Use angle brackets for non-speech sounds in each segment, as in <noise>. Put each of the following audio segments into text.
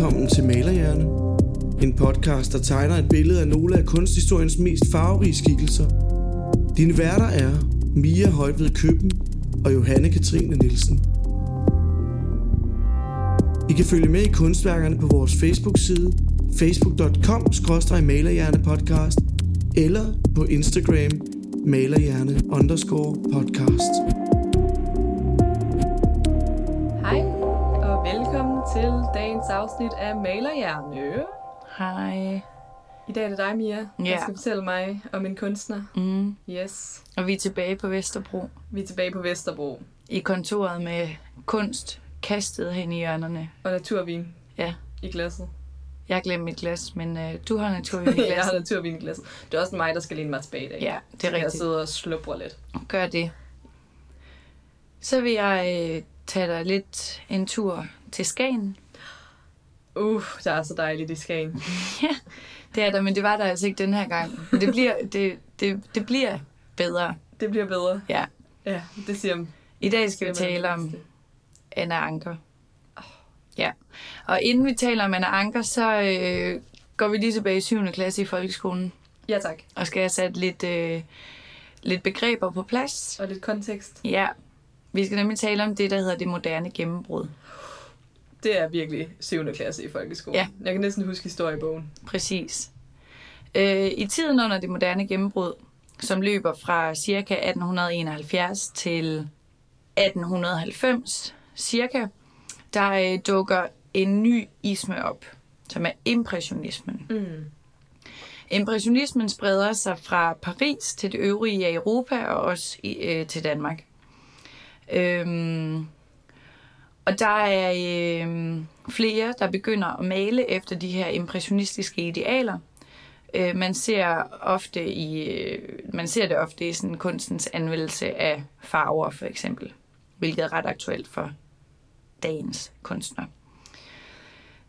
velkommen til Malerhjerne. En podcast, der tegner et billede af nogle af kunsthistoriens mest farverige skikkelser. Dine værter er Mia Højved Køben og Johanne Katrine Nielsen. I kan følge med i kunstværkerne på vores Facebook-side facebook.com-malerhjernepodcast eller på Instagram malerhjerne underscore podcast. Afsnit af Malerhjerne. Hej. I dag er det dig, Mia, der Ja. skal fortælle mig om en kunstner. Mm. Yes, Og vi er tilbage på Vesterbro vi er tilbage på Vesterbro i kontoret med kunst kastet hen i hjørnerne. og naturvin Ja, i glasset. jeg har glemt mit glas, men øh, du har naturligvis i <laughs> jeg har glasset. naturvin i glasset. Det er også mig, der skal læne mig tilbage i dag. Ja, det Så er Jeg rigtigt. sidder og sluprer lidt. Gør det. Så vil jeg øh, tage dig lidt en tur til Skagen. Uh, der er så dejligt i Skagen. <laughs> Ja, det er der, men det var der altså ikke den her gang. Men Det bliver, det, det, det bliver bedre. Det bliver bedre. Ja. Ja, det siger I dag skal vi man tale om. Anna Anker. Ja, og inden vi taler om Anna Anker, så øh, går vi lige tilbage i 7. klasse i folkeskolen, Ja tak. og skal have sat lidt, øh, lidt begreber på plads. Og lidt kontekst. Ja, vi skal nemlig tale om det, der hedder det moderne gennembrud. Det er virkelig 7. klasse i folkeskolen. Ja. Jeg kan næsten huske historiebogen. Præcis. Øh, I tiden under det moderne gennembrud, som løber fra ca. 1871 til 1890 cirka, der øh, dukker en ny isme op, som er impressionismen. Mm. Impressionismen spreder sig fra Paris til det øvrige af Europa og også i, øh, til Danmark. Øhm, og der er øh, flere, der begynder at male efter de her impressionistiske idealer. Øh, man ser ofte i øh, man ser det ofte i sådan kunstens anvendelse af farver for eksempel, hvilket er ret aktuelt for dagens kunstner.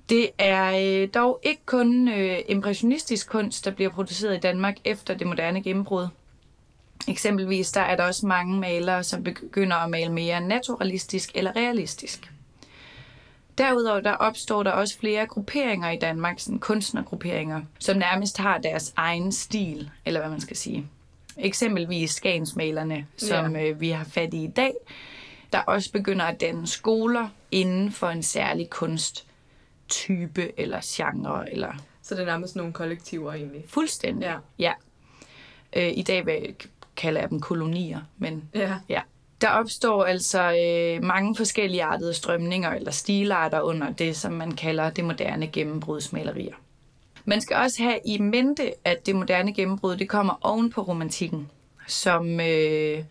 Det er øh, dog ikke kun øh, impressionistisk kunst, der bliver produceret i Danmark efter det moderne gennembrud. Eksempelvis der er der også mange malere, som begynder at male mere naturalistisk eller realistisk. Derudover der opstår der også flere grupperinger i Danmark, sådan kunstnergrupperinger, som nærmest har deres egen stil, eller hvad man skal sige. Eksempelvis skagensmalerne, som Ja. øh, vi har fat i i dag, der også begynder at danne skoler inden for en særlig kunsttype eller genre, eller Så det er nærmest nogle kollektiver egentlig. fuldstændig. Ja. ja. Øh, I dag vil, kalder jeg dem kolonier, men Ja. Ja. Der opstår altså øh, mange forskellige artede strømninger eller stilarter under det, som man kalder det moderne gennembrudsmalerier. Man skal også have i mente, at det moderne gennembrud det kommer oven på romantikken, som øh,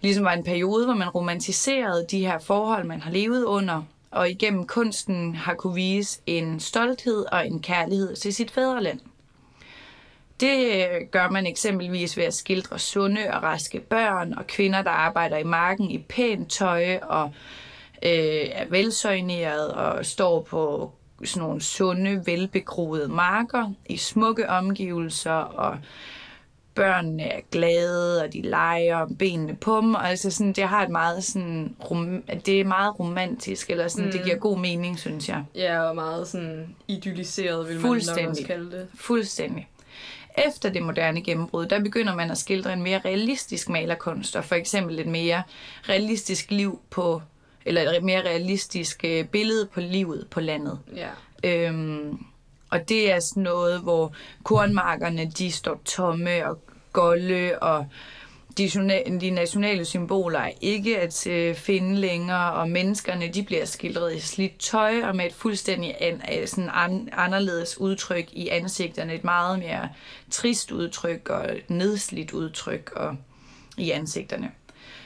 ligesom var en periode, hvor man romantiserede de her forhold, man har levet under, og igennem kunsten har kunne vise en stolthed og en kærlighed til sit fædreland. Det øh, gør man eksempelvis ved at skildre sunde og raske børn og kvinder, der arbejder i marken i pænt tøj og øh, er velsøjneret og står på sådan nogle sunde, velbegroede marker i smukke omgivelser og børnene er glade, og de leger om benene på dem. Og altså sådan, det har et meget sådan, rom, det er meget romantisk, eller sådan, mm. det giver god mening, synes jeg. Ja, og meget sådan idylliseret, vil man nok også kalde det. Fuldstændig. Efter det moderne gennembrud, der begynder man at skildre en mere realistisk malerkunst, og for eksempel et mere realistisk liv på, eller et mere realistisk øh, billede på livet på landet. Ja. Øhm, og det er sådan noget, hvor kornmarkerne, de står tomme og golde, og de, de nationale symboler er ikke at øh, finde længere, og menneskerne, de bliver skildret i slidt tøj, og med et fuldstændig an, sådan an, anderledes udtryk i ansigterne, et meget mere trist udtryk, og et nedslidt udtryk og, i ansigterne.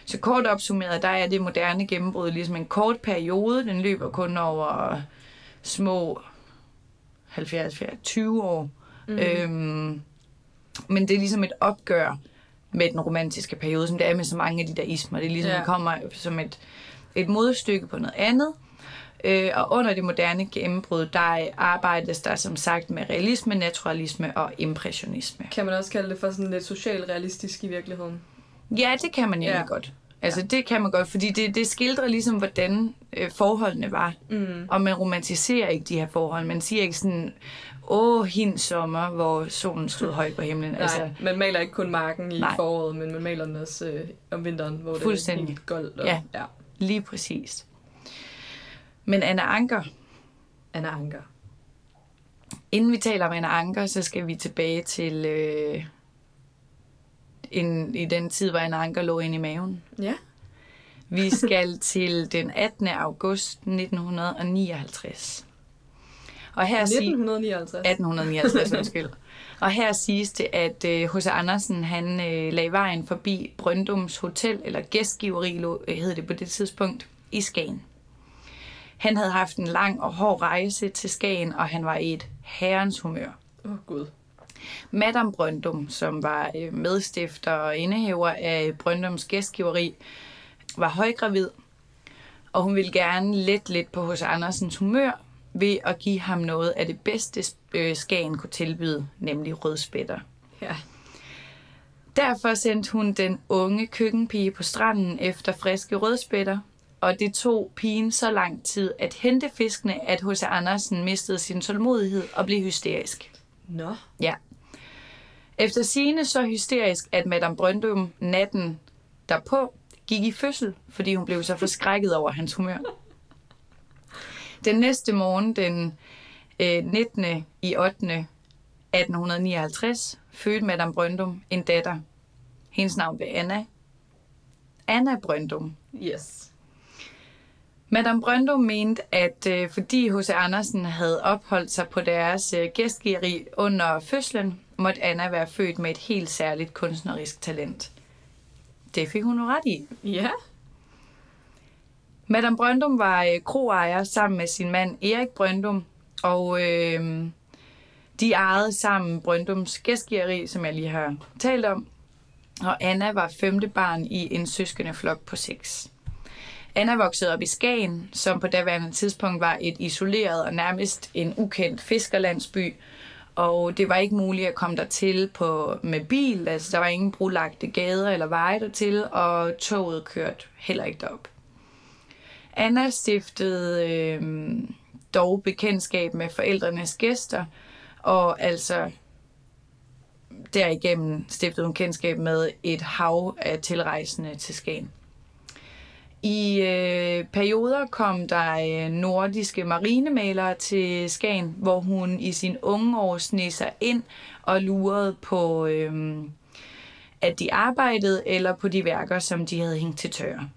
Så kort opsummeret, der er det moderne gennembrud ligesom en kort periode, den løber kun over små 70, 20 år. Mm. Øhm, men det er ligesom et opgør med den romantiske periode, som det er med så mange af de der ismer. Det ligesom, Ja. ja. kommer som et, et modstykke på noget andet. Øh, og under det moderne gennembrud, der arbejdes der som sagt med realisme, naturalisme og impressionisme. Kan man også kalde det for sådan lidt socialrealistisk i virkeligheden? Ja, det kan man egentlig Ja. ja. godt. Altså det kan man godt, fordi det, det skildrer ligesom, hvordan øh, forholdene var. Mm. Og man romantiserer ikke de her forhold. Man siger ikke sådan, åh, hendes sommer, hvor solen stod højt på himlen. <laughs> Nej, Altså, man maler ikke kun marken i Nej. foråret, men man maler den også øh, om vinteren, hvor det er helt goldt. Og, Ja. ja. lige præcis. Men Anna Anker, Anna Anker. inden vi taler om Anna Anker, så skal vi tilbage til øh, en, i den tid, hvor Anna Anker lå inde i maven. Ja. Vi skal til den 18. august 1959. Og her sig, 1959. 1859, <laughs> undskyld. Og her siges det, at øh, H.C. Andersen han øh, lagde vejen forbi Brøndums Hotel, eller gæstgiveri øh, hed det på det tidspunkt, i Skagen. Han havde haft en lang og hård rejse til Skagen, og han var i et herrens humør. Åh, oh, Gud. Madame Brøndum, som var øh, medstifter og indehaver af Brøndums gæstgiveri, var højgravid, og hun ville gerne let lidt på hos Andersens humør ved at give ham noget af det bedste, øh, Skagen kunne tilbyde, nemlig rødspætter. Ja. Derfor sendte hun den unge køkkenpige på stranden efter friske rødspætter, og det tog pigen så lang tid at hente fiskene, at H.C. Andersen mistede sin tålmodighed og blev hysterisk. Nå. Ja. Efter sine så hysterisk, at Madame Brøndum natten derpå gik i fødsel, fordi hun blev så forskrækket over hans humør. Den næste morgen, den øh, 19. i 8. 1859, fødte Madame Brøndum en datter. Hendes navn blev Anna. Anna Brøndum. Yes. Madame Brøndum mente, at øh, fordi H.C. Andersen havde opholdt sig på deres øh, gæstgiveri under fødslen, måtte Anna være født med et helt særligt kunstnerisk talent. Det fik hun ret i. Ja. Madame Brøndum var øh, kroejer sammen med sin mand Erik Brøndum, og øh, de ejede sammen Brøndums gæstgiveri, som jeg lige har talt om. Og Anna var femte barn i en søskende flok på seks. Anna voksede op i Skagen, som på daværende tidspunkt var et isoleret og nærmest en ukendt fiskerlandsby, og det var ikke muligt at komme dertil på, med bil, altså der var ingen brolagte gader eller veje dertil, og toget kørte heller ikke derop. Anna stiftede øh, dog bekendtskab med forældrenes gæster, og altså derigennem stiftede hun kendskab med et hav af tilrejsende til Skagen. I øh, perioder kom der øh, nordiske marinemalere til Skagen, hvor hun i sin unge år sneg sig ind og lurede på, øh, at de arbejdede, eller på de værker, som de havde hængt til tørre.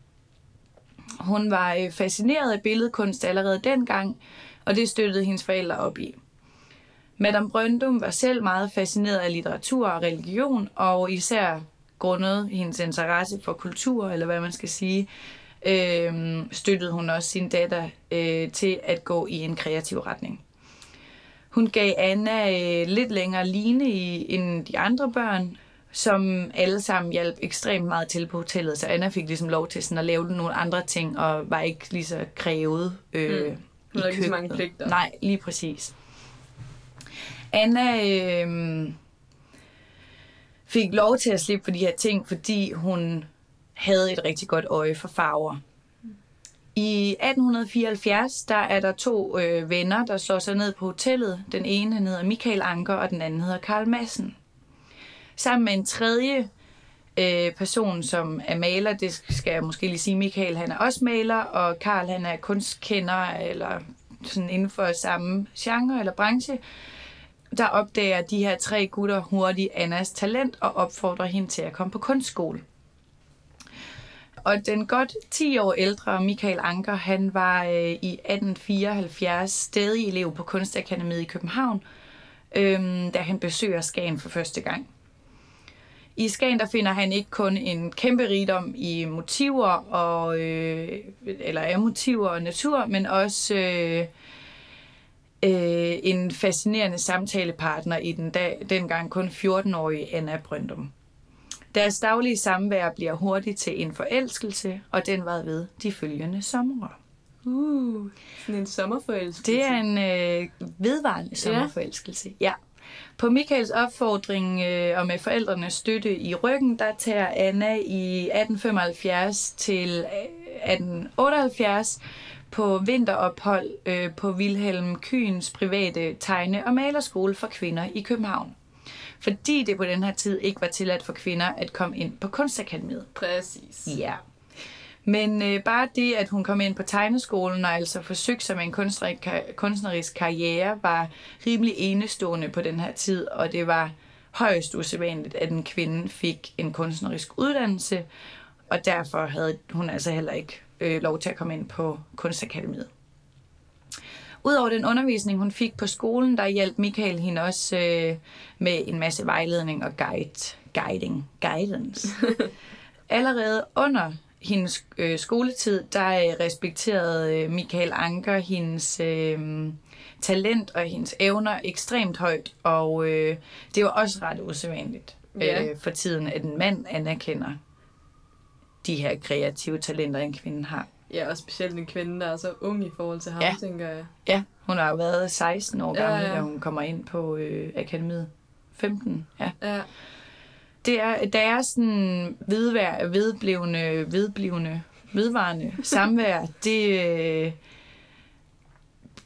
Hun var øh, fascineret af billedkunst allerede dengang, og det støttede hendes forældre op i. Madame Brøndum var selv meget fascineret af litteratur og religion, og især grundet hendes interesse for kultur, eller hvad man skal sige, øh, støttede hun også sin datter øh, til at gå i en kreativ retning. Hun gav Anna øh, lidt længere line i, end de andre børn, som alle sammen hjalp ekstremt meget til på hotellet, så Anna fik ligesom lov til sådan at lave nogle andre ting, og var ikke lige så krævet øh, Mm. Hun havde ikke så mange pligter. Nej, lige præcis. Anna øh, fik lov til at slippe for de her ting, fordi hun havde et rigtig godt øje for farver. I 1874, der er der to øh, venner, der slår sig ned på hotellet. Den ene han hedder Michael Anker, og den anden hedder Karl Madsen. Sammen med en tredje øh, person, som er maler, det skal jeg måske lige sige, Michael han er også maler, og Karl han er kunstkender, eller sådan inden for samme genre eller branche. Der opdager de her tre gutter hurtigt Annas talent og opfordrer hende til at komme på kunstskole. Og den godt 10 år ældre Michael Anker, han var øh, i 1874 stadig elev på Kunstakademiet i København, øh, da han besøger Skagen for første gang. I Skagen der finder han ikke kun en kæmpe rigdom i motiver og øh, eller af motiver og natur, men også øh, øh, en fascinerende samtalepartner i den dag, dengang kun 14-årige Anna Brøndum. Deres daglige samvær bliver hurtigt til en forelskelse, og den var ved de følgende somre. Uh, sådan en sommerforelskelse. Det er en øh, vedvarende sommerforelskelse. Ja. På Michaels opfordring øh, og med forældrenes støtte i ryggen, der tager Anna i 1875 til øh, 1878 på vinterophold øh, på Wilhelm Kyens private tegne- og malerskole for kvinder i København. Fordi det på den her tid ikke var tilladt for kvinder at komme ind på kunstakademiet. Præcis. Ja. Men øh, bare det, at hun kom ind på tegneskolen og altså forsøgte sig med en kunstnerisk, kunstnerisk karriere, var rimelig enestående på den her tid, og det var højst usædvanligt, at en kvinde fik en kunstnerisk uddannelse, og derfor havde hun altså heller ikke øh, lov til at komme ind på kunstakademiet. Udover den undervisning, hun fik på skolen, der hjalp Michael hende også øh, med en masse vejledning og guide, guiding, guidance. <laughs> Allerede under hendes øh, skoletid, der øh, respekterede øh, Michael Anker hendes øh, talent og hendes evner ekstremt højt, og øh, det var også ret usædvanligt Ja. øh, for tiden, at en mand anerkender de her kreative talenter, en kvinde har. Ja, og specielt en kvinde, der er så ung i forhold til ham, Ja. tænker jeg. Ja, hun har jo været 16 år Ja, gammel, ja. da hun kommer ind på øh, akademiet. 15, ja. Ja, det er, der er sådan vedvær, vedblivende, vedblivende, vedvarende samvær. <laughs> Det øh,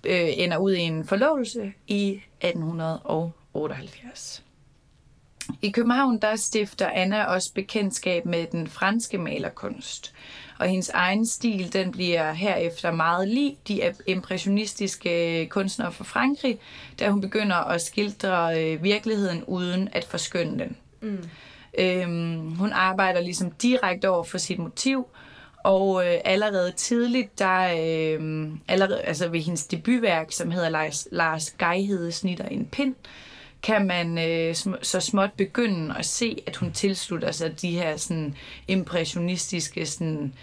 øh, ender ud i en forlovelse i 1878. I København der stifter Anna også bekendtskab med den franske malerkunst. Og hendes egen stil den bliver herefter meget lig de impressionistiske kunstnere fra Frankrig, da hun begynder at skildre øh, virkeligheden uden at forskønne den. mm. Øhm, hun arbejder ligesom direkte over for sit motiv, og øh, allerede tidligt, der øh, allerede, altså ved hendes debutværk, som hedder Lars, Lars Geihede snitter en pind, kan man øh, sm- så småt begynde at se, at hun tilslutter sig de her sådan impressionistiske, sådan,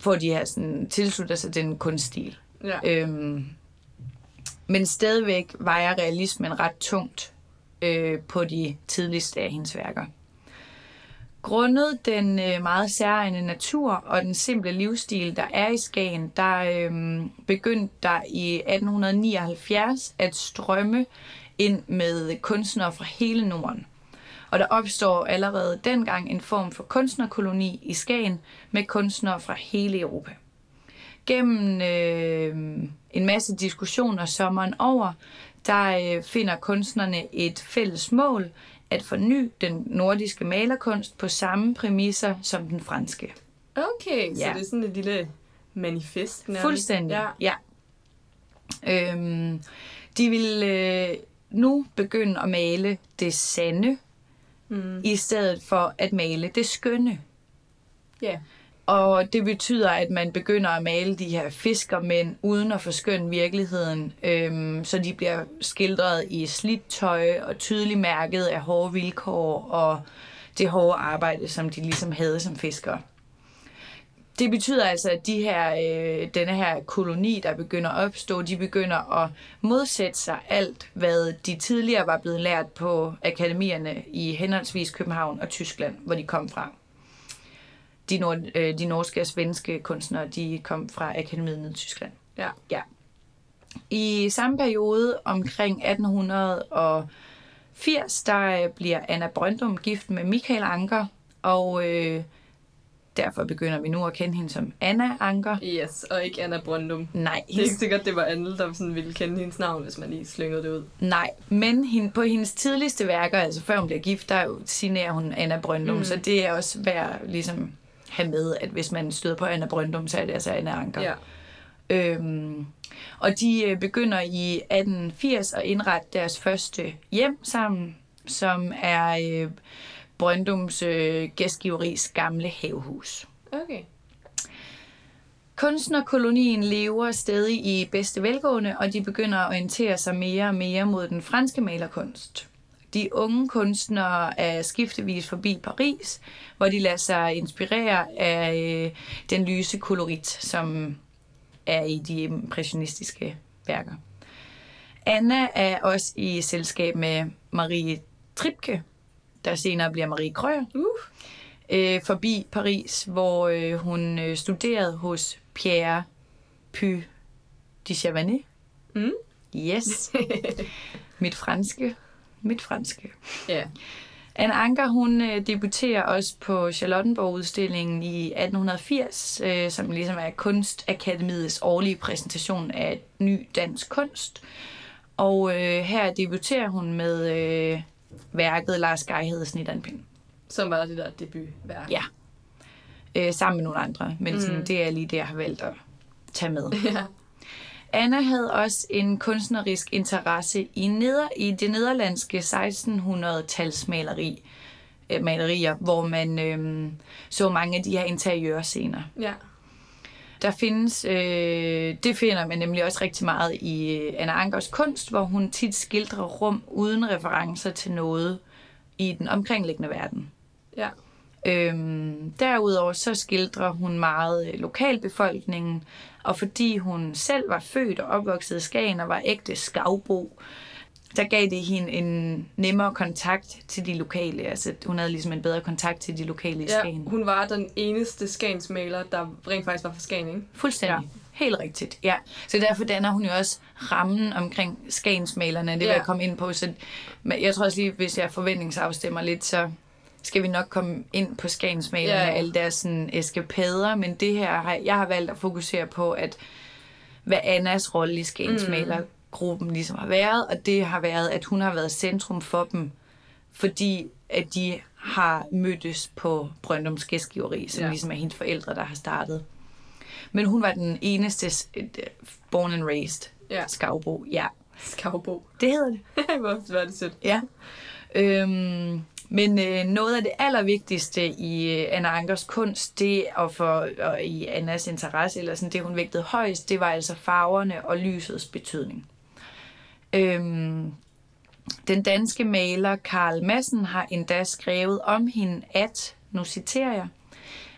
får de her sådan, tilslutter sig den kunststil. ja. Øhm, men stadigvæk vejer realismen ret tungt øh, på de tidligste af hendes værker. Grundet den øh, meget særegne natur og den simple livsstil, der er i Skagen, der øh, begyndte der i 1879 at strømme ind med kunstnere fra hele Norden. Og der opstår allerede dengang en form for kunstnerkoloni i Skagen med kunstnere fra hele Europa. Gennem øh, en masse diskussioner sommeren over, der øh, finder kunstnerne et fælles mål at forny den nordiske malerkunst på samme præmisser som den franske. Okay, så Ja. det er sådan et lille manifest. nærmest. Fuldstændig. Ja. ja. Øhm, de vil øh, nu begynde at male det sande, Mm. i stedet for at male det skønne. Ja. Og det betyder, at man begynder at male de her fiskermænd uden at forskønne virkeligheden, øhm, så de bliver skildret i slidt tøj og tydeligt mærket af hårde vilkår og det hårde arbejde, som de ligesom havde som fiskere. Det betyder altså, at de her, øh, denne her koloni, der begynder at opstå, de begynder at modsætte sig alt, hvad de tidligere var blevet lært på akademierne i henholdsvis København og Tyskland, hvor de kom fra de, nord, øh, de norske og svenske kunstnere, de kom fra akademiet i Tyskland. Ja. ja. I samme periode, omkring 1880, der øh, bliver Anna Brøndum gift med Michael Anker, og øh, derfor begynder vi nu at kende hende som Anna Anker. Yes, og ikke Anna Brøndum. Nej, Det er ikke sikkert, det var Anne, der sådan ville kende hendes navn, hvis man lige slyngede det ud. Nej, men hende, på hendes tidligste værker, altså før hun bliver gift, der signerer hun Anna Brøndum, mm. så det er også værd ligesom have med, at hvis man støder på Anna Brøndum, så er det altså Anna Anker. Ja. Øhm, og de øh, begynder i 1880 at indrette deres første hjem sammen, som er øh, Brøndums øh, gæstgiveris gamle havehus. Okay. Kunstnerkolonien lever stadig i bedste velgående, og de begynder at orientere sig mere og mere mod den franske malerkunst. De unge kunstnere er skiftevis forbi Paris, hvor de lader sig inspirere af øh, den lyse kolorit, som er i de impressionistiske værker. Anna er også i selskab med Marie Tripke, der senere bliver Marie Krøyer, Uh. øh, forbi Paris, hvor øh, hun øh, studerede hos Pierre Puy de Chavannes. Mm. Yes. <laughs> mit franske. Mit franske. Ja. Anne Anker, hun øh, debuterer også på Charlottenborg-udstillingen i 1880, øh, som ligesom er Kunstakademiets årlige præsentation af ny dansk kunst. Og øh, her debuterer hun med øh, værket Lars Geihed Snitterpind. Som var det der debutværk. Ja. Øh, sammen med nogle andre, men sådan, Mm. det er lige det, jeg har valgt at tage med. <laughs> ja. Anna havde også en kunstnerisk interesse i, neder, i det nederlandske 1600-talsmaleri, øh, malerier, hvor man øh, så mange af de her interiørscener. Ja. Der findes, øh, det finder man nemlig også rigtig meget i øh, Anna Ankers kunst, hvor hun tit skildrer rum uden referencer til noget i den omkringliggende verden. Ja. Øhm, derudover så skildrer hun meget øh, lokalbefolkningen, og fordi hun selv var født og opvokset i Skagen og var ægte skavbo, der gav det hende en nemmere kontakt til de lokale. Altså hun havde ligesom en bedre kontakt til de lokale i ja. Skagen. Hun var den eneste skagensmaler, der rent faktisk var fra Skagen, ikke? Fuldstændig. Ja. Helt rigtigt, ja. Så derfor danner hun jo også rammen omkring skagensmalerne, det vil Ja. jeg komme ind på. Så men jeg tror også lige, hvis jeg forventningsafstemmer lidt, så skal vi nok komme ind på skagensmalerne Ja. og alle deres sådan, eskapader, men det her, har, jeg har valgt at fokusere på, at hvad Annas rolle i skagensmalergruppen ligesom har været, og det har været, at hun har været centrum for dem, fordi at de har mødtes på Brøndums Gæstgiveri, som ja. ligesom er hendes forældre, der har startet. Men hun var den eneste øh, born and raised Ja. skavbo. Ja, Skavbo. det hedder det. <laughs> Hvor var det sødt. Ja. Øhm, men øh, noget af det allervigtigste i øh, Anna Ankers kunst, det og for og i Annas interesse, eller sådan det hun vægtede højst, det var altså farverne og lysets betydning. Øhm, den danske maler Karl Madsen har endda skrevet om hende, at, nu citerer jeg,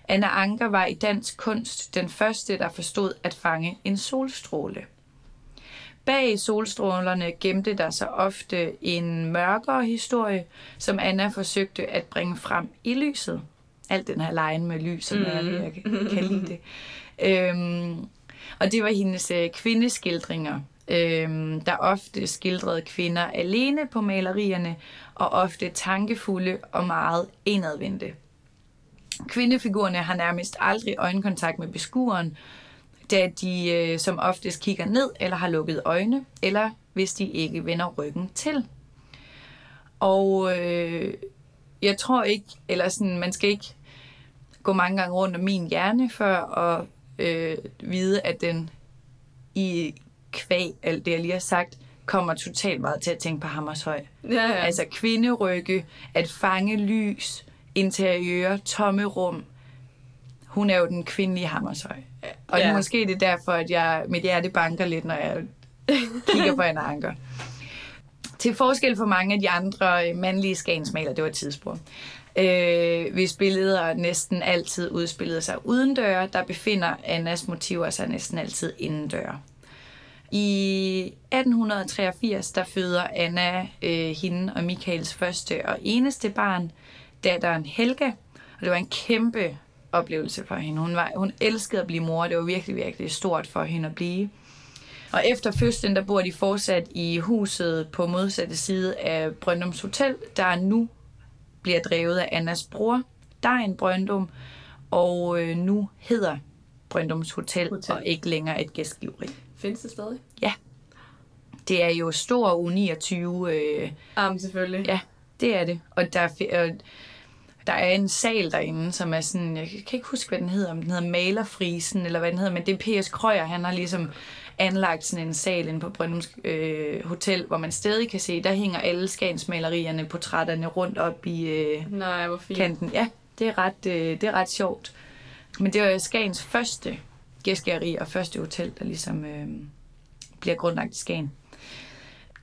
Anna Anker var i dansk kunst den første, der forstod at fange en solstråle. Bag solstrålerne gemte der sig ofte en mørkere historie, som Anna forsøgte at bringe frem i lyset. Alt den her lejen med lys, som mm. jeg, jeg kan lide det. Øhm, og det var hendes øh, kvindeskildringer, øhm, der ofte skildrede kvinder alene på malerierne, og ofte tankefulde og meget indadvendte. Kvindefigurerne har nærmest aldrig øjenkontakt med beskueren, da de øh, som oftest kigger ned eller har lukket øjne, eller hvis de ikke vender ryggen til. Og øh, jeg tror ikke, eller sådan, man skal ikke gå mange gange rundt om min hjerne for at øh, vide, at den i kvæg, alt det jeg lige har sagt, kommer totalt meget til at tænke på Hammershøj. Ja, ja. Altså kvinderygge, at fange lys, interiør, tomme rum. Hun er jo den kvindelige Hammershøj. Og Ja. måske det er derfor, at jeg, mit hjerte banker lidt, når jeg kigger på en anker. Til forskel for mange af de andre mandlige skagensmaler, det var et tidsspor, øh, hvis billeder næsten altid udspillede sig uden døre, der befinder Annas motiver sig næsten altid indendøre. I 1883, der føder Anna øh, hende og Michaels første og eneste barn, datteren Helga. Og det var en kæmpe oplevelse for hende. Hun, var, hun elskede at blive mor, det var virkelig, virkelig stort for hende at blive. Og efter fødslen, der bor de fortsat i huset på modsatte side af Brøndums Hotel, der nu bliver drevet af Annas bror, Dejen Brøndum, og øh, nu hedder Brøndums Hotel, Hotel. Og ikke længere et gæstgiveri. Findes det stadig? Det er jo stor U29, øh, Ah, men selvfølgelig. ja, det er det. Og der, er og der er en sal derinde, som er sådan, jeg kan ikke huske, hvad den hedder, om den hedder Malerfrisen, eller hvad den hedder, men det er P.S. Krøyer, han har ligesom anlagt sådan en sal inde på Brøndums øh, Hotel, hvor man stadig kan se, der hænger alle skagensmalerierne, portrætterne rundt op i øh, Nej, hvor fint. kanten. Ja, det er, ret, øh, det er ret sjovt. Men det var Skagens første gæstgæri og første hotel, der ligesom øh, bliver grundlagt i Skagen.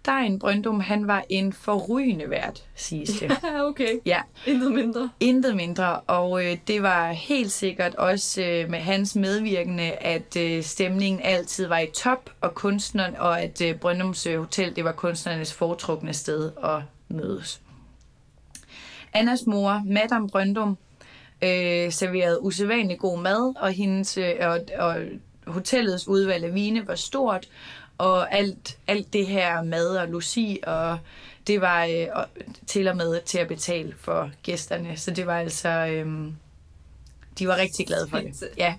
Dejen Brøndum, han var en forrygende vært, siges det. <laughs> Ja, okay. Ja, Intet mindre. intet mindre. Og øh, det var helt sikkert også øh, med hans medvirkende, at øh, stemningen altid var i top, og kunstneren, og at øh, Brøndums øh, Hotel, det var kunstnernes foretrukne sted at mødes. Annas mor, Madame Brøndum, øh, serverede usædvanlig god mad, og hendes øh, og, og hotellets udvalg af vine var stort, Og alt, alt det her mad og logi, og det var øh, til og med til at betale for gæsterne. Så det var altså... Øh, de var rigtig glade for det. Ja.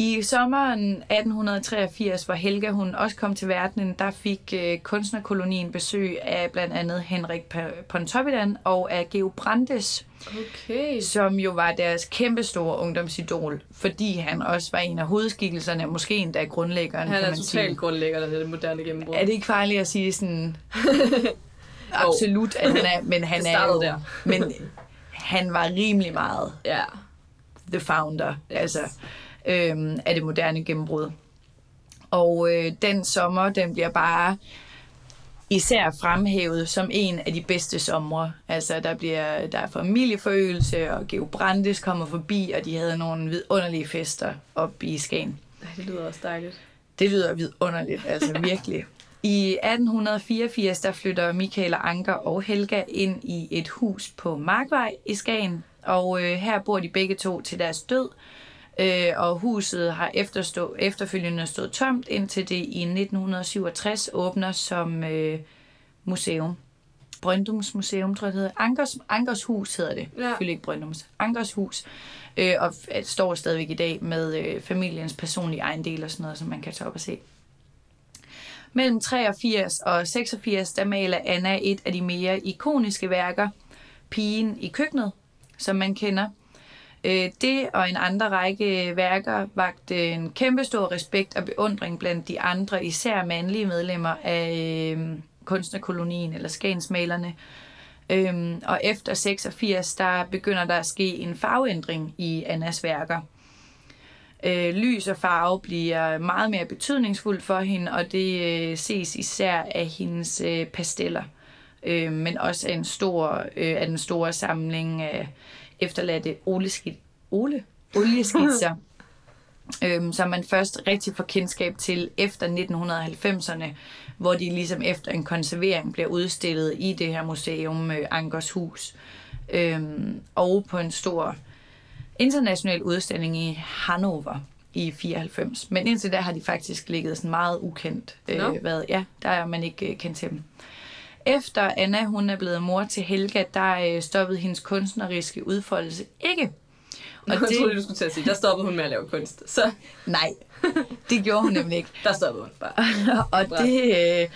I sommeren 1883, hvor Helga hun også kom til verdenen, der fik øh, kunstnerkolonien besøg af blandt andet Henrik Pontoppidan og af Geo Brandes, Okay. som jo var deres kæmpestore ungdomsidol, fordi han også var en af hovedskikkelserne, måske endda grundlæggeren, Han er totalt sige. grundlægger af det moderne gennembrud. Er det ikke farligt at sige sådan... <laughs> Absolut, at han er, <laughs> men han er jo, der. men han var rimelig meget Ja. the founder, yes. altså øhm, af det moderne gennembrud. Og øh, den sommer, den bliver bare især fremhævet som en af de bedste somre. Altså, der bliver der er familieforøgelse, og Geo Brandes kommer forbi, og de havde nogle vidunderlige fester op i Skagen. Det lyder også dejligt. Det lyder vidunderligt, altså <laughs> virkelig. I 1884, der flytter Michael og Anker og Helga ind i et hus på Markvej i Skagen, og øh, her bor de begge to til deres død, øh, og huset har efterstå, efterfølgende stået tomt, indtil det i 1967 åbner som øh, museum. Brøndums Museum, tror jeg det hedder. Ankers, Ankers Hus hedder det. Ja. Selvfølgelig ikke Brøndums. Ankers Hus. Øh, og f- står stadigvæk i dag med øh, familiens personlige ejendel og sådan noget, som man kan tage op og se. Mellem 83 og 86, der maler Anna et af de mere ikoniske værker, Pigen i køkkenet, som man kender. Øh, Det og en andre række værker vagte en kæmpestor respekt og beundring blandt de andre, især mandlige medlemmer af øh, kunstnerkolonien eller skagensmalerne. Øhm, og efter 86, der begynder der at ske en farveændring i Annas værker. Øh, lys og farve bliver meget mere betydningsfuldt for hende, og det øh, ses især af hendes øh, pasteller. Øh, men også af, en stor, øh, af den store samling af efterladte oleskit, ole, olieskitser, <laughs> øhm, som man først rigtig får kendskab til efter 1990'erne, hvor de ligesom efter en konservering bliver udstillet i det her museum, øh, Ankers Hus, øhm, og på en stor international udstilling i Hannover i 94. Men indtil da har de faktisk ligget sådan meget ukendt. Øh, hvad, ja, der er man ikke øh, kendt til dem. Efter Anna hun er blevet mor til Helga, der øh, stoppede hendes kunstneriske udfoldelse ikke. Og jeg det, troede, du skulle til at sige, der stoppede hun med at lave kunst. Så nej, det gjorde hun nemlig ikke. <laughs> der stoppede hun bare. <laughs> og Bra. det øh,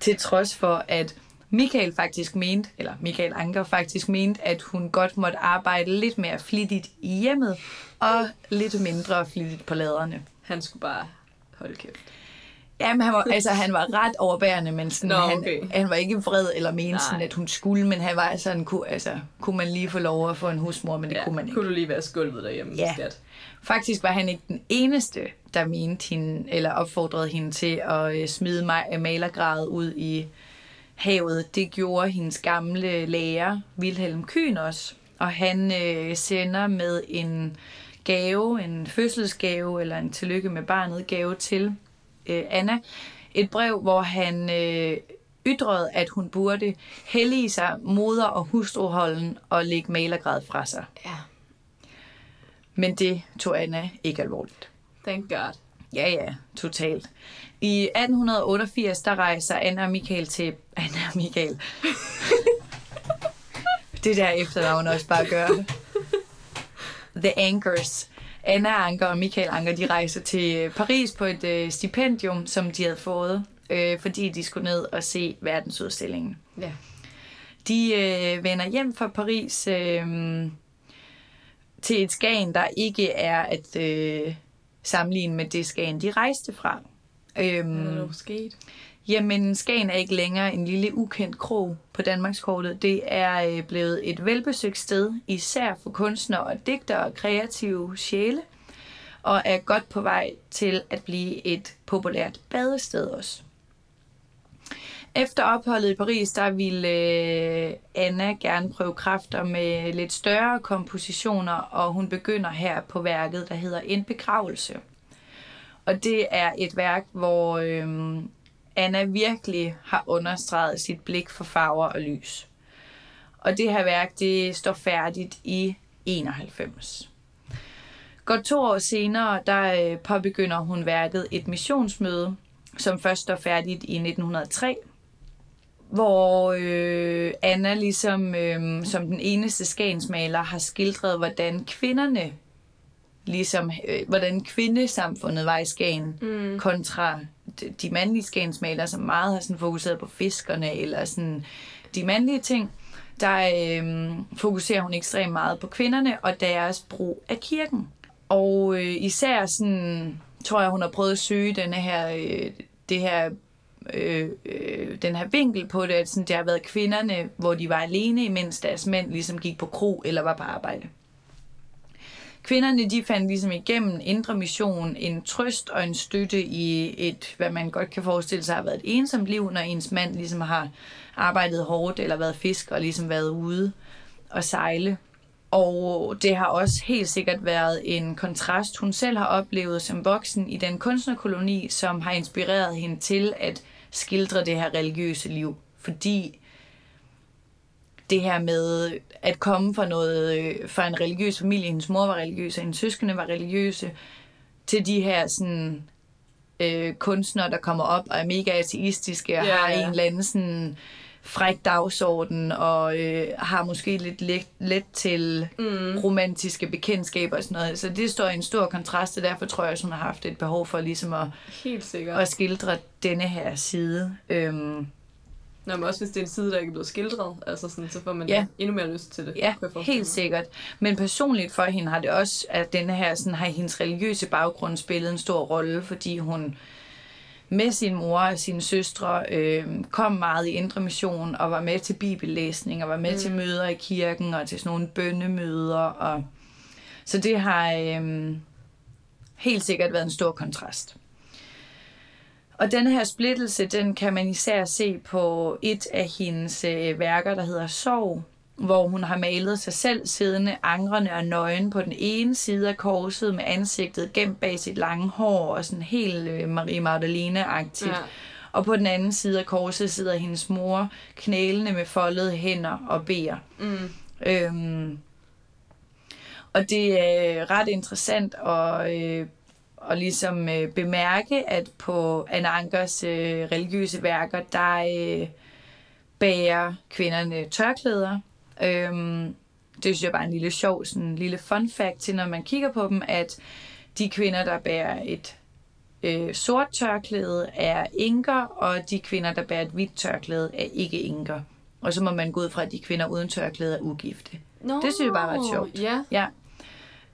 til trods for, at Michael faktisk mente, eller Michael Anker faktisk mente, at hun godt måtte arbejde lidt mere flittigt i hjemmet, og lidt mindre flittigt på laderne. Han skulle bare holde kæft. Jamen, han var, altså, han var ret overbærende, men sådan, Nå, han, okay. han var ikke vred eller mente sådan, Nej. at hun skulle, men han var sådan, kunne, altså, kunne man lige få lov at få en husmor, men det Ja, kunne man ikke. kunne du lige være gulvet derhjemme, Ja. skat? Faktisk var han ikke den eneste, der mente hende, eller opfordrede hende til at øh, smide ma- malergradet ud i havet. Det gjorde hendes gamle lærer, Wilhelm Kühn også. Og han øh, sender med en gave, en fødselsgave, eller en tillykke med barnet gave til øh, Anna. Et brev, hvor han øh, ytrede, at hun burde hellige sig moder- og hustruholden og lægge malergrad fra sig. Ja. Men det tog Anna ikke alvorligt. Thank God. Ja, ja, totalt. I 1888, der rejser Anna og Michael til... <laughs> Anna og Michael. <laughs> det der efternavn også bare gør. The Anchors. Anna Anker og Michael Anker, de rejser til øh, Paris på et øh, stipendium, som de havde fået, øh, fordi de skulle ned og se verdensudstillingen. Ja. De øh, vender hjem fra Paris øh, til et Skagen, der ikke er at øh, sammenligne med det Skagen, de rejste fra. Øhm, Hvad er der sket? Jamen, Skagen er ikke længere en lille ukendt krog på Danmarkskortet. Det er øh, blevet et velbesøgt sted, især for kunstnere og digtere og kreative sjæle, og er godt på vej til at blive et populært badested også. Efter opholdet i Paris, der ville øh, Anna gerne prøve kræfter med lidt større kompositioner, og hun begynder her på værket, der hedder En begravelse. Og det er et værk, hvor øh, Anna virkelig har understreget sit blik for farver og lys. Og det her værk, det står færdigt i 91. Godt to år senere, der øh, påbegynder hun værket Et missionsmøde, som først står færdigt i 1903, hvor øh, Anna ligesom øh, som den eneste skagensmaler har skildret, hvordan kvinderne ligesom, øh, hvordan kvindesamfundet var i Skagen, mm. kontra de, de mandlige skagensmalere, som meget har sådan fokuseret på fiskerne, eller sådan de mandlige ting, der øh, fokuserer hun ekstremt meget på kvinderne og deres brug af kirken. Og øh, især sådan, tror jeg, hun har prøvet at søge denne her, øh, det her øh, øh, den her vinkel på det, at sådan, det har været kvinderne, hvor de var alene, imens deres mænd ligesom gik på kro eller var på arbejde. Kvinderne de fandt ligesom igennem indre mission en trøst og en støtte i et, hvad man godt kan forestille sig har været et ensomt liv, når ens mand ligesom har arbejdet hårdt eller været fisk og ligesom været ude og sejle. Og det har også helt sikkert været en kontrast, hun selv har oplevet som voksen i den kunstnerkoloni, som har inspireret hende til at skildre det her religiøse liv. Fordi det her med at komme fra noget øh, fra en religiøs familie, hendes mor var religiøs, og hendes søskende var religiøse, til de her sådan øh, kunstnere, der kommer op og er mega ateistiske og ja, har ja. en eller anden sådan fræk dagsorden og øh, har måske lidt let, let til mm. romantiske bekendtskaber og sådan noget. Så det står i en stor kontrast, og derfor tror jeg, at hun har haft et behov for ligesom at, Helt sikkert. at skildre denne her side. Øhm, Nå, men også hvis det er en side, der ikke er blevet skildret, altså sådan, så får man ja. endnu mere lyst til det. Ja, helt sikkert. Men personligt for hende har det også, at denne her, sådan, har hendes religiøse baggrund spillet en stor rolle, fordi hun med sin mor og sine søstre øh, kom meget i indre mission og var med til bibellæsning og var med mm. til møder i kirken og til sådan nogle bønnemøder. Og... Så det har øh, helt sikkert været en stor kontrast. Og den her splittelse, den kan man især se på et af hendes øh, værker, der hedder Sorg, hvor hun har malet sig selv siddende, angrende og nøgen på den ene side af korset med ansigtet gemt bag sit lange hår og sådan helt øh, Marie Magdalene-agtigt. Ja. Og på den anden side af korset sidder hendes mor knælende med foldede hænder og beder. Mm. Øhm, og det er ret interessant at, øh, at ligesom øh, bemærke, at på Anna Ankers øh, religiøse værker, der øh, bærer kvinderne tørklæder, Øhm, det synes jeg bare er en lille sjov, sådan en lille fun fact til, når man kigger på dem, at de kvinder, der bærer et øh, sort tørklæde, er inker, og de kvinder, der bærer et hvidt tørklæde, er ikke inker. Og så må man gå ud fra, at de kvinder uden tørklæde er ugifte. No, det synes jeg bare var sjovt. Yeah. Ja.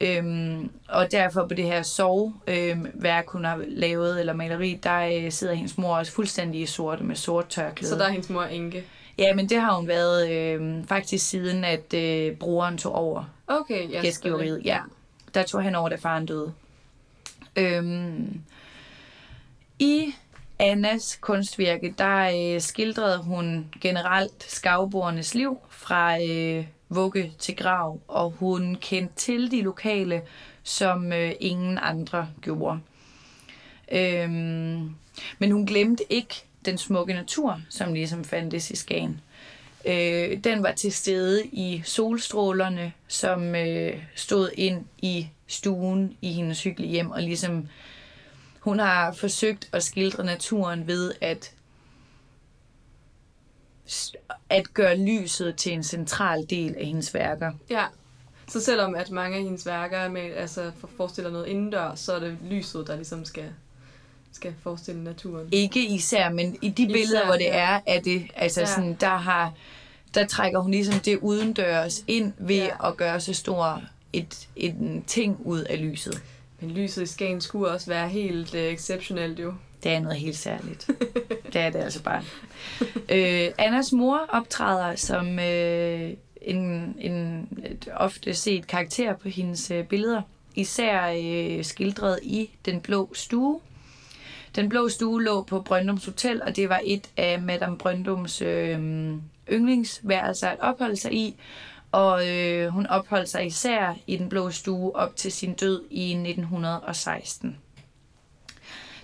Øhm, og derfor på det her sovværk, øhm, hun har lavet, eller maleri, der øh, sidder hendes mor også fuldstændig i sorte med sort tørklæde. Så der er hendes mor enke? Ja, men det har hun været øh, faktisk siden, at øh, brugeren tog over okay, ja, gæstgiveriet. Ja, der tog han over, da faren døde. Øhm, I Annas kunstvirke, der øh, skildrede hun generelt skavborernes liv fra øh, vugge til grav, og hun kendte til de lokale, som øh, ingen andre gjorde. Øhm, men hun glemte ikke den smukke natur, som ligesom fandtes i Skagen. Øh, den var til stede i solstrålerne, som øh, stod ind i stuen i hendes hyggelige hjem, og ligesom hun har forsøgt at skildre naturen ved at at gøre lyset til en central del af hendes værker. Ja, så selvom at mange af hendes værker med, altså forestiller noget indendørs, så er det lyset, der ligesom skal skal forestille naturen. Ikke især, men i de især, billeder, hvor det ja. er, er det, altså ja. sådan, der har, der trækker hun ligesom det udendørs ind ved ja. at gøre så stor et, et ting ud af lyset. Men lyset i Skagen skulle også være helt uh, exceptionelt jo. Det er noget helt særligt. <laughs> det er det altså bare. øh, Annas mor optræder som øh, en, en ofte set karakter på hendes øh, billeder. Især øh, skildret i Den Blå Stue, den blå stue lå på Brøndums Hotel, og det var et af Madame Brøndums øh, yndlingsværelser at opholde sig i. Og øh, hun opholdt sig især i den blå stue op til sin død i 1916.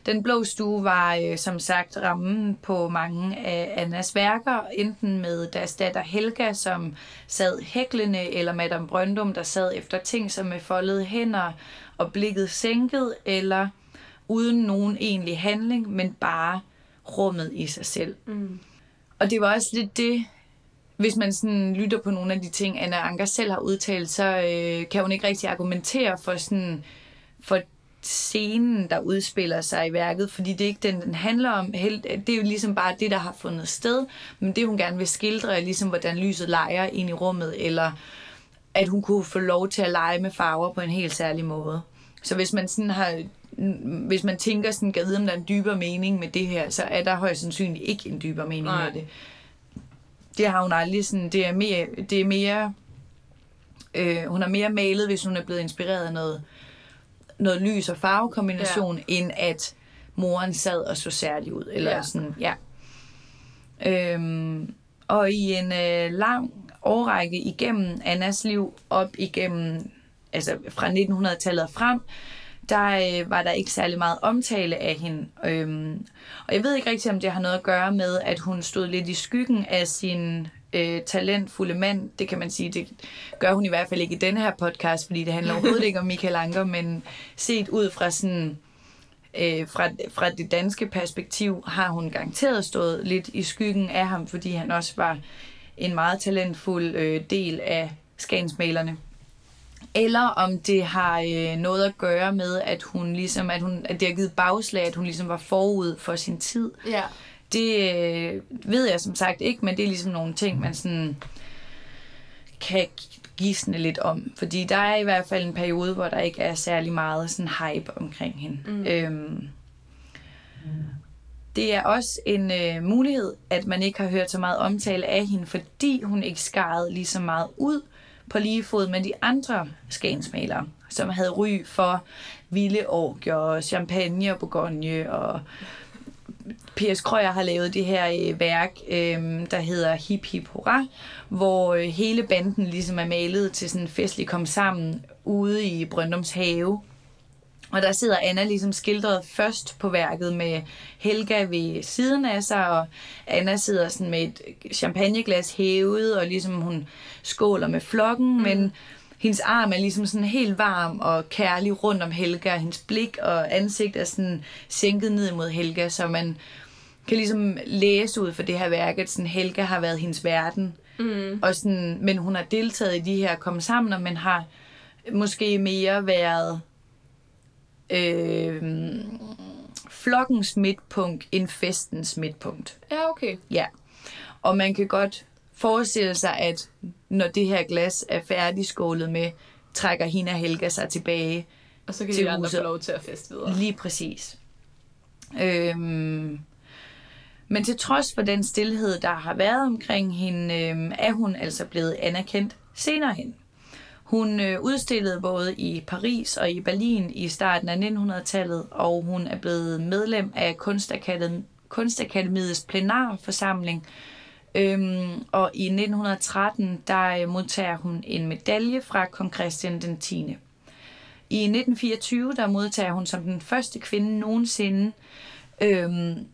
Den blå stue var øh, som sagt rammen på mange af Annas værker, enten med deres datter Helga, som sad hæklende, eller Madame Brøndum, der sad efter ting som med foldede hænder og blikket sænket, eller uden nogen egentlig handling, men bare rummet i sig selv. Mm. Og det var også lidt det, hvis man sådan lytter på nogle af de ting, Anna Anker selv har udtalt, så øh, kan hun ikke rigtig argumentere for sådan for scenen, der udspiller sig i værket, fordi det er ikke den, den handler om. Det er jo ligesom bare det, der har fundet sted, men det hun gerne vil skildre er ligesom, hvordan lyset leger ind i rummet, eller at hun kunne få lov til at lege med farver på en helt særlig måde. Så hvis man sådan har hvis man tænker sådan, kan vide, om der er en dybere mening med det her, så er der højst sandsynligt ikke en dybere mening Nej. med det. Det har hun aldrig sådan, det er mere, det er mere øh, hun har mere malet, hvis hun er blevet inspireret af noget, noget lys- og farvekombination, ja. end at moren sad og så særlig ud. Eller Ja. sådan, ja. Øhm, og i en øh, lang årrække igennem Annas liv, op igennem, altså fra 1900-tallet og frem, der øh, var der ikke særlig meget omtale af hende. Øhm, og jeg ved ikke rigtig, om det har noget at gøre med, at hun stod lidt i skyggen af sin øh, talentfulde mand. Det kan man sige, det gør hun i hvert fald ikke i denne her podcast, fordi det handler overhovedet ikke om Michael Anker, men set ud fra sådan øh, fra, fra det danske perspektiv har hun garanteret stået lidt i skyggen af ham, fordi han også var en meget talentfuld øh, del af skagensmalerne. Eller om det har øh, noget at gøre med, at hun ligesom, at, hun, at det har givet bagslag, at hun ligesom var forud for sin tid. Ja. Det øh, ved jeg som sagt ikke, men det er ligesom nogle ting, man sådan kan gisne lidt om. Fordi der er i hvert fald en periode, hvor der ikke er særlig meget sådan hype omkring hende. Mm. Øhm, det er også en øh, mulighed, at man ikke har hørt så meget omtale af hende, fordi hun ikke skarede lige så meget ud på lige fod med de andre skagensmalere, som havde ry for vilde orgier, champagne og bourgogne og P.S. Krøyer har lavet det her øh, værk, øh, der hedder Hip Hip Hurra, hvor øh, hele banden ligesom er malet til sådan en festlig kom sammen ude i Brøndums have. Og der sidder Anna ligesom skildret først på værket med Helga ved siden af sig, og Anna sidder sådan med et champagneglas hævet, og ligesom hun skåler med flokken, mm. men hendes arm er ligesom sådan helt varm og kærlig rundt om Helga, og hendes blik og ansigt er sådan sænket ned mod Helga, så man kan ligesom læse ud for det her værk, at sådan Helga har været hendes verden, Mm. og sådan, men hun har deltaget i de her komme sammen, men har måske mere været øh, flokkens midtpunkt end festens midtpunkt. Ja, okay. Ja. Og man kan godt forestille sig, at når det her glas er færdigskålet med, trækker hende og Helga sig tilbage. Og så kan Til de andre huset. få lov til at feste videre. Lige præcis. Øhm, men til trods for den stillhed, der har været omkring hende, øhm, er hun altså blevet anerkendt senere hen. Hun øh, udstillede både i Paris og i Berlin i starten af 1900-tallet, og hun er blevet medlem af Kunstakademi- Kunstakademiets plenarforsamling. Øhm, og i 1913, der øh, modtager hun en medalje fra kong Christian den 10. I 1924, der modtager hun som den første kvinde nogensinde øhm,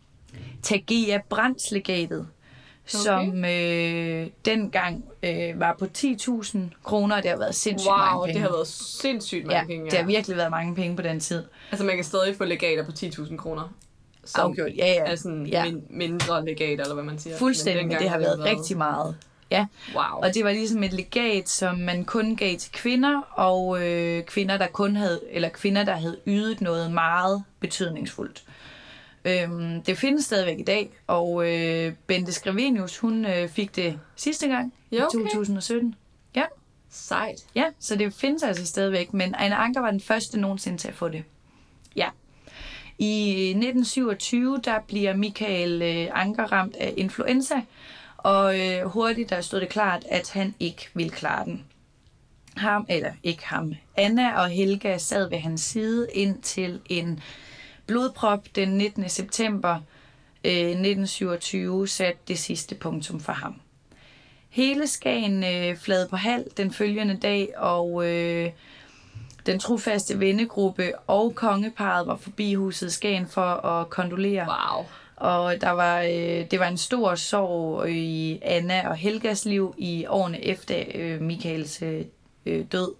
Tagia Brandslegatet, okay. som øh, dengang øh, var på 10.000 kroner, og det har været sindssygt Wow, mange penge. det har været sindssygt mange ja, penge. det har virkelig været mange penge på den tid. Altså, man kan stadig få legater på 10.000 kroner. Som Afgjort, ja, ja. er sådan ja. min, mindre legater, eller hvad man siger. Fuldstændig, men det har været rigtig meget. Ja, Wow. og det var ligesom et legat, som man kun gav til kvinder, og øh, kvinder, der kun havde, eller kvinder, der havde ydet noget meget betydningsfuldt. Øhm, det findes stadigvæk i dag, og øh, Bente Skrevenius, hun øh, fik det sidste gang Ja, i okay. 2017. Ja, Sejt. ja, så det findes altså stadigvæk, men Anna Anker var den første nogensinde til at få det. Ja. I 1927, der bliver Michael øh, Anker ramt af influenza, og øh, hurtigt der stod det klart, at han ikke ville klare den. Ham, eller ikke ham, Anna og Helga sad ved hans side indtil en blodprop den 19. september øh, 1927 satte det sidste punktum for ham. Hele Skagen øh, flade på halv den følgende dag, og øh, den trofaste vennegruppe og kongeparet var forbi huset Skagen for at kondolere. Wow. Og der var, øh, det var en stor sorg i Anna og Helgas liv i årene efter øh, Michaels øh, øh, død.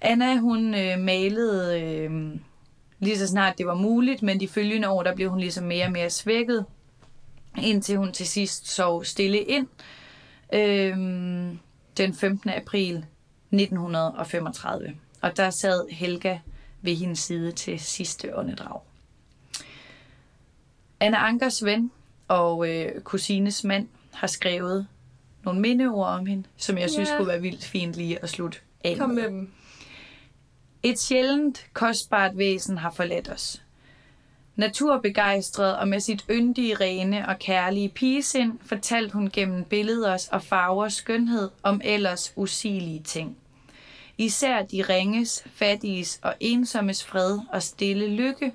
Anna, hun øh, malede øh, lige så snart det var muligt, men de følgende år, der blev hun ligesom mere og mere svækket, indtil hun til sidst sov stille ind øhm, den 15. april 1935. Og der sad Helga ved hendes side til sidste åndedrag. Anna Ankers ven og øh, kusines mand har skrevet nogle mindeord om hende, som jeg synes Ja. kunne være vildt fint lige at slutte af Kom med dem. et sjældent, kostbart væsen har forladt os. Naturbegejstret og med sit yndige, rene og kærlige pigesind fortalte hun gennem billeders og farvers skønhed om ellers usigelige ting. Især de ringes, fattiges og ensommes fred og stille lykke.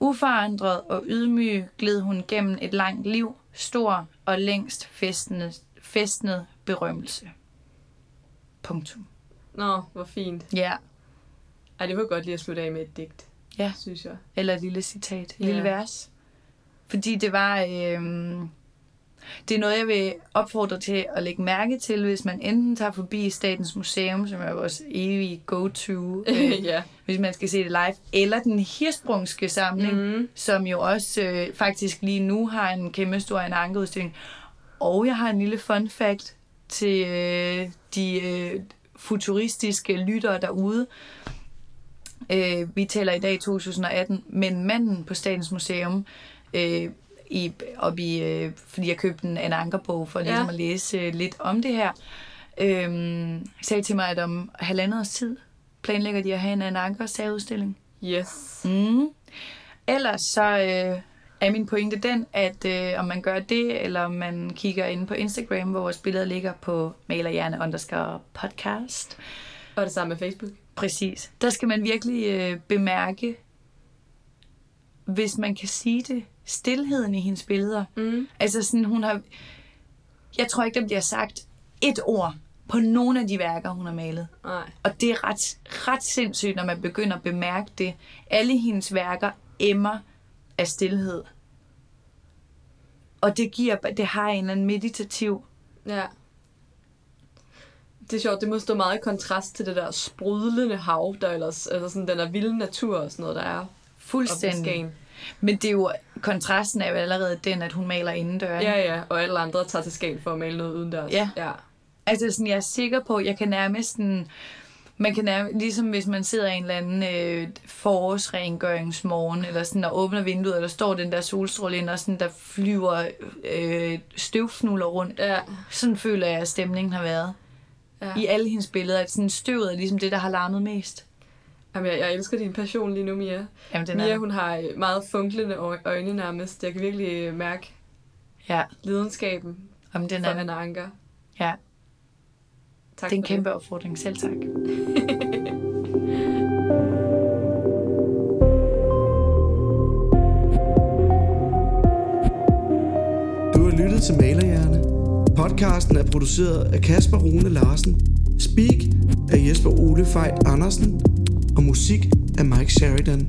Uforandret og ydmyg gled hun gennem et langt liv, stor og længst festende, festnet berømmelse. Punktum. Nå, hvor fint. Ja, Ej, det var godt lige at slutte af med et digt, ja. synes jeg. Eller et lille citat, et Ja. lille vers. Fordi det var... Øhm, det er noget, jeg vil opfordre til at lægge mærke til, hvis man enten tager forbi Statens Museum, som er vores evige go-to, <laughs> øh, ja. hvis man skal se det live, eller den hirsprungske samling, mm. Som jo også øh, faktisk lige nu har en kæmpe stor ankerudstilling. Og jeg har en lille fun fact til øh, de øh, futuristiske lyttere derude. Øh, vi taler i dag 2018, men manden på Statens Museum, øh, i, op i, øh, fordi jeg købte en Anna Anker-bog for ligesom Ja. at læse øh, lidt om det her, øh, sagde til mig, at om halvandet års tid planlægger de at have en Anna Anker særudstilling. Yes. Mm. Ellers så øh, er min pointe den, at øh, om man gør det, eller om man kigger ind på Instagram, hvor vores billeder ligger på malerhjerne underscore podcast. Og det samme med Facebook. Præcis. Der skal man virkelig øh, bemærke, hvis man kan sige det, stillheden i hendes billeder. Mm. Altså sådan, hun har... Jeg tror ikke, der bliver sagt et ord på nogle af de værker, hun har malet. Nej. Og det er ret, ret sindssygt, når man begynder at bemærke det. Alle hendes værker emmer af stillhed. Og det giver, det har en eller anden meditativ... Ja. Det er sjovt, det må stå meget i kontrast til det der sprudlende hav, der ellers, altså sådan den der vilde natur og sådan noget, der er Fuldstændig. Men det er jo, kontrasten er jo allerede den, at hun maler indendør. Ja, ja, og alle andre tager til Skagen for at male noget udendørs. Ja. ja. Altså sådan, jeg er sikker på, jeg kan nærmest sådan, man kan nærmest, ligesom hvis man sidder i en eller anden øh, forårsrengøringsmorgen, eller sådan, og åbner vinduet, og der står den der solstråle ind, og sådan, der flyver øh, støvfnuller rundt. Ja, Sådan føler jeg, at stemningen har været. ja. I alle hendes billeder, at sådan støvet er ligesom det, der har larmet mest. Jamen, jeg, jeg elsker din passion lige nu, Mia. Jamen, den Mia, er, hun har øh, meget funklende øj- øjne nærmest. Jeg kan virkelig øh, mærke ja, lidenskaben jamen, den for er, Anna Anker. ja, Tak det er en for kæmpe opfordring. Selv tak. Du har lyttet til Malerhjerne. Podcasten er produceret af Kasper Rune Larsen. Speak af Jesper Ole Fejt Andersen. Og musik af Mike Sheridan.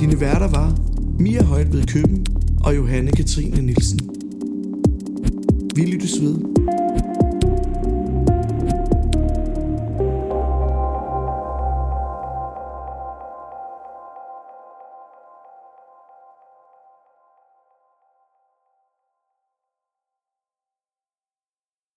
Dine værter var Mia Højt ved Køben og Johanne Katrine Nielsen. Vi lyttes ved.